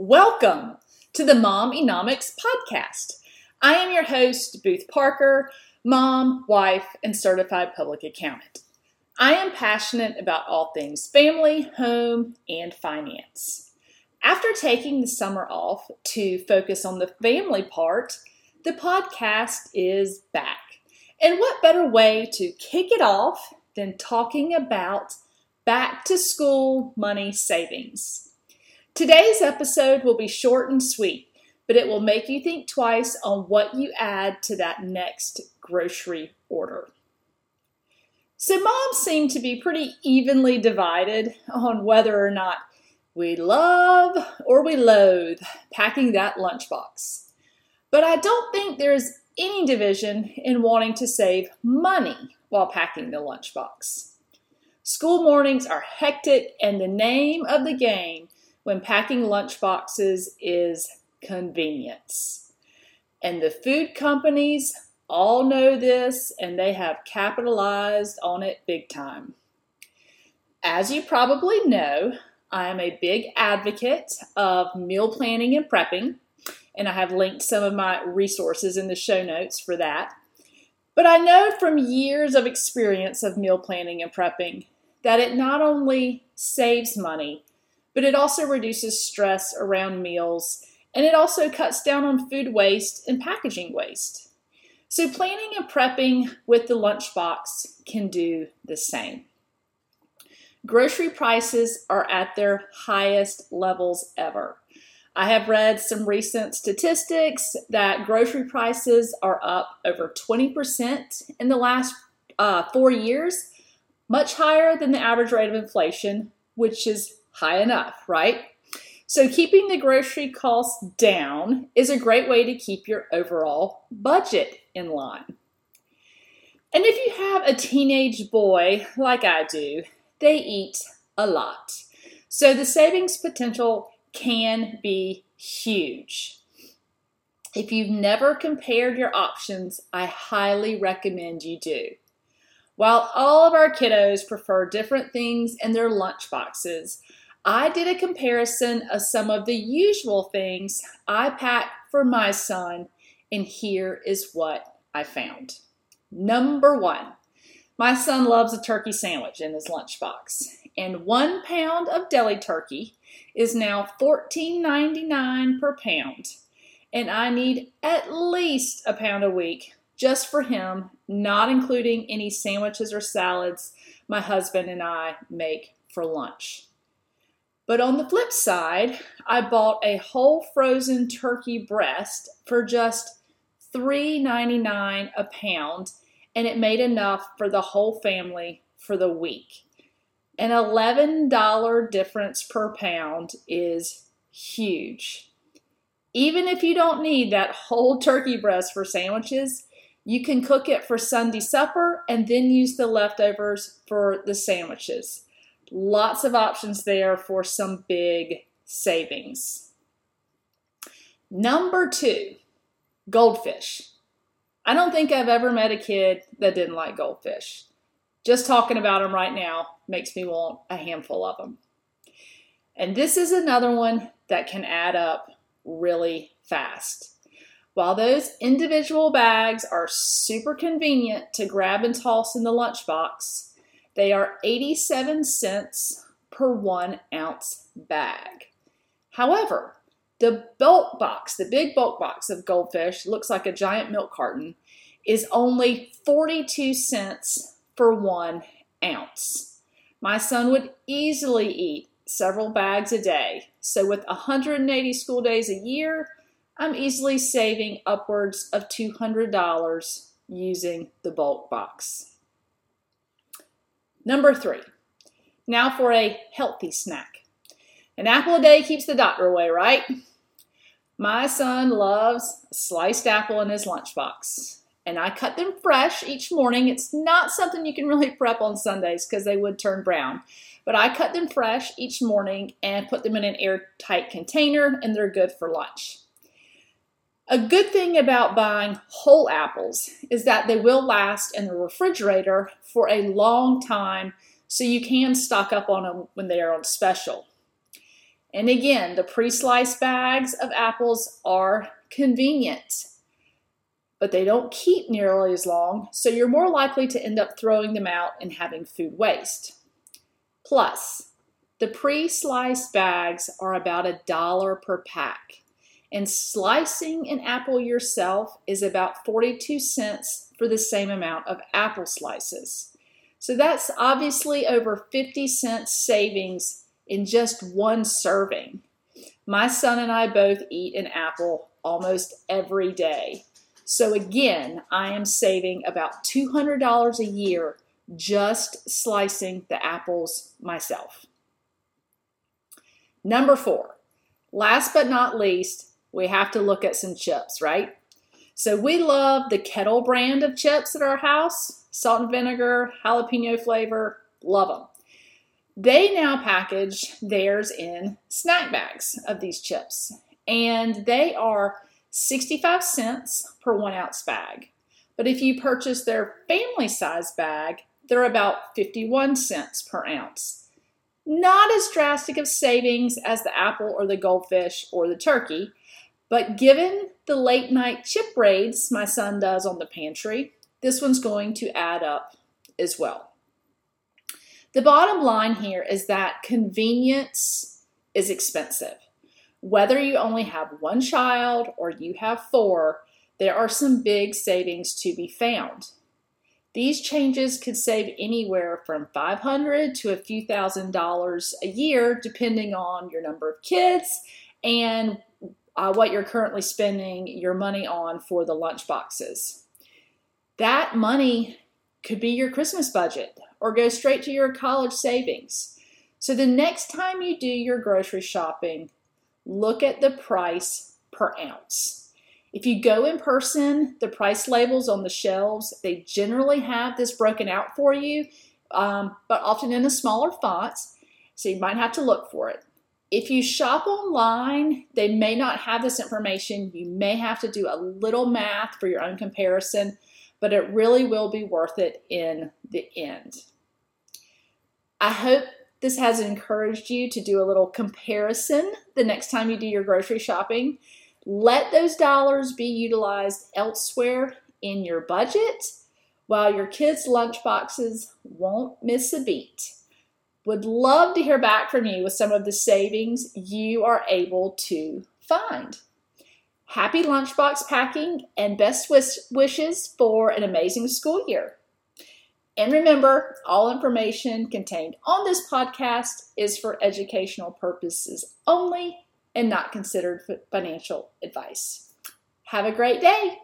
Welcome to the Mom Economics Podcast. I am your host, Booth Parker, mom, wife, and certified public accountant. I am passionate about all things family, home, and finance. After taking the summer off to focus on the family part, the podcast is back. And what better way to kick it off than talking about back to school money savings? Today's episode will be short and sweet, but it will make you think twice on what you add to that next grocery order. So, moms seem to be pretty evenly divided on whether or not we love or we loathe packing that lunchbox. But I don't think there's any division in wanting to save money while packing the lunchbox. School mornings are hectic, and the name of the game when packing lunch boxes is convenience. And the food companies all know this and they have capitalized on it big time. As you probably know, I am a big advocate of meal planning and prepping, and I have linked some of my resources in the show notes for that. But I know from years of experience of meal planning and prepping that it not only saves money, but it also reduces stress around meals and it also cuts down on food waste and packaging waste. So, planning and prepping with the lunchbox can do the same. Grocery prices are at their highest levels ever. I have read some recent statistics that grocery prices are up over 20% in the last uh, four years, much higher than the average rate of inflation, which is high enough, right? So, keeping the grocery costs down is a great way to keep your overall budget in line. And if you have a teenage boy like I do, they eat a lot. So, the savings potential can be huge. If you've never compared your options, I highly recommend you do. While all of our kiddos prefer different things in their lunch boxes, I did a comparison of some of the usual things I pack for my son, and here is what I found. Number one, my son loves a turkey sandwich in his lunchbox, and one pound of deli turkey is now $14.99 per pound, and I need at least a pound a week just for him, not including any sandwiches or salads my husband and I make for lunch. But on the flip side, I bought a whole frozen turkey breast for just $3.99 a pound, and it made enough for the whole family for the week. An $11 difference per pound is huge. Even if you don't need that whole turkey breast for sandwiches, you can cook it for Sunday supper and then use the leftovers for the sandwiches. Lots of options there for some big savings. Number two, goldfish. I don't think I've ever met a kid that didn't like goldfish. Just talking about them right now makes me want a handful of them. And this is another one that can add up really fast. While those individual bags are super convenient to grab and toss in the lunchbox, they are 87 cents per one ounce bag. However, the bulk box, the big bulk box of goldfish, looks like a giant milk carton, is only 42 cents for one ounce. My son would easily eat several bags a day. So, with 180 school days a year, I'm easily saving upwards of $200 using the bulk box. Number three, now for a healthy snack. An apple a day keeps the doctor away, right? My son loves sliced apple in his lunchbox, and I cut them fresh each morning. It's not something you can really prep on Sundays because they would turn brown, but I cut them fresh each morning and put them in an airtight container, and they're good for lunch. A good thing about buying whole apples is that they will last in the refrigerator for a long time, so you can stock up on them when they are on special. And again, the pre sliced bags of apples are convenient, but they don't keep nearly as long, so you're more likely to end up throwing them out and having food waste. Plus, the pre sliced bags are about a dollar per pack, and slicing an apple yourself is about 42 cents for the same amount of apple slices. So that's obviously over 50 cents savings in just one serving. My son and I both eat an apple almost every day. So again, I am saving about $200 a year just slicing the apples myself. Number four, last but not least, we have to look at some chips, right? So we love the Kettle brand of chips at our house, salt and vinegar, jalapeno flavor, love them. They now package theirs in snack bags of these chips, and they are 65 cents per one ounce bag. But if you purchase their family size bag, they're about 51 cents per ounce. Not as drastic of savings as the apple or the goldfish or the turkey, but given the late night chip raids my son does on the pantry, this one's going to add up as well. The bottom line here is that convenience is expensive. Whether you only have one child or you have four, there are some big savings to be found. These changes could save anywhere from 500 to a few thousand dollars a year, depending on your number of kids and uh, what you're currently spending your money on for the lunch boxes. That money could be your Christmas budget or go straight to your college savings. So the next time you do your grocery shopping, look at the price per ounce. If you go in person, the price labels on the shelves, they generally have this broken out for you, um, but often in a smaller fonts, so you might have to look for it. If you shop online, they may not have this information. You may have to do a little math for your own comparison, but it really will be worth it in the end. I hope this has encouraged you to do a little comparison the next time you do your grocery shopping. Let those dollars be utilized elsewhere in your budget while your kids' lunch boxes won't miss a beat. Would love to hear back from you with some of the savings you are able to find. Happy lunchbox packing and best wishes for an amazing school year. And remember, all information contained on this podcast is for educational purposes only and not considered financial advice. Have a great day.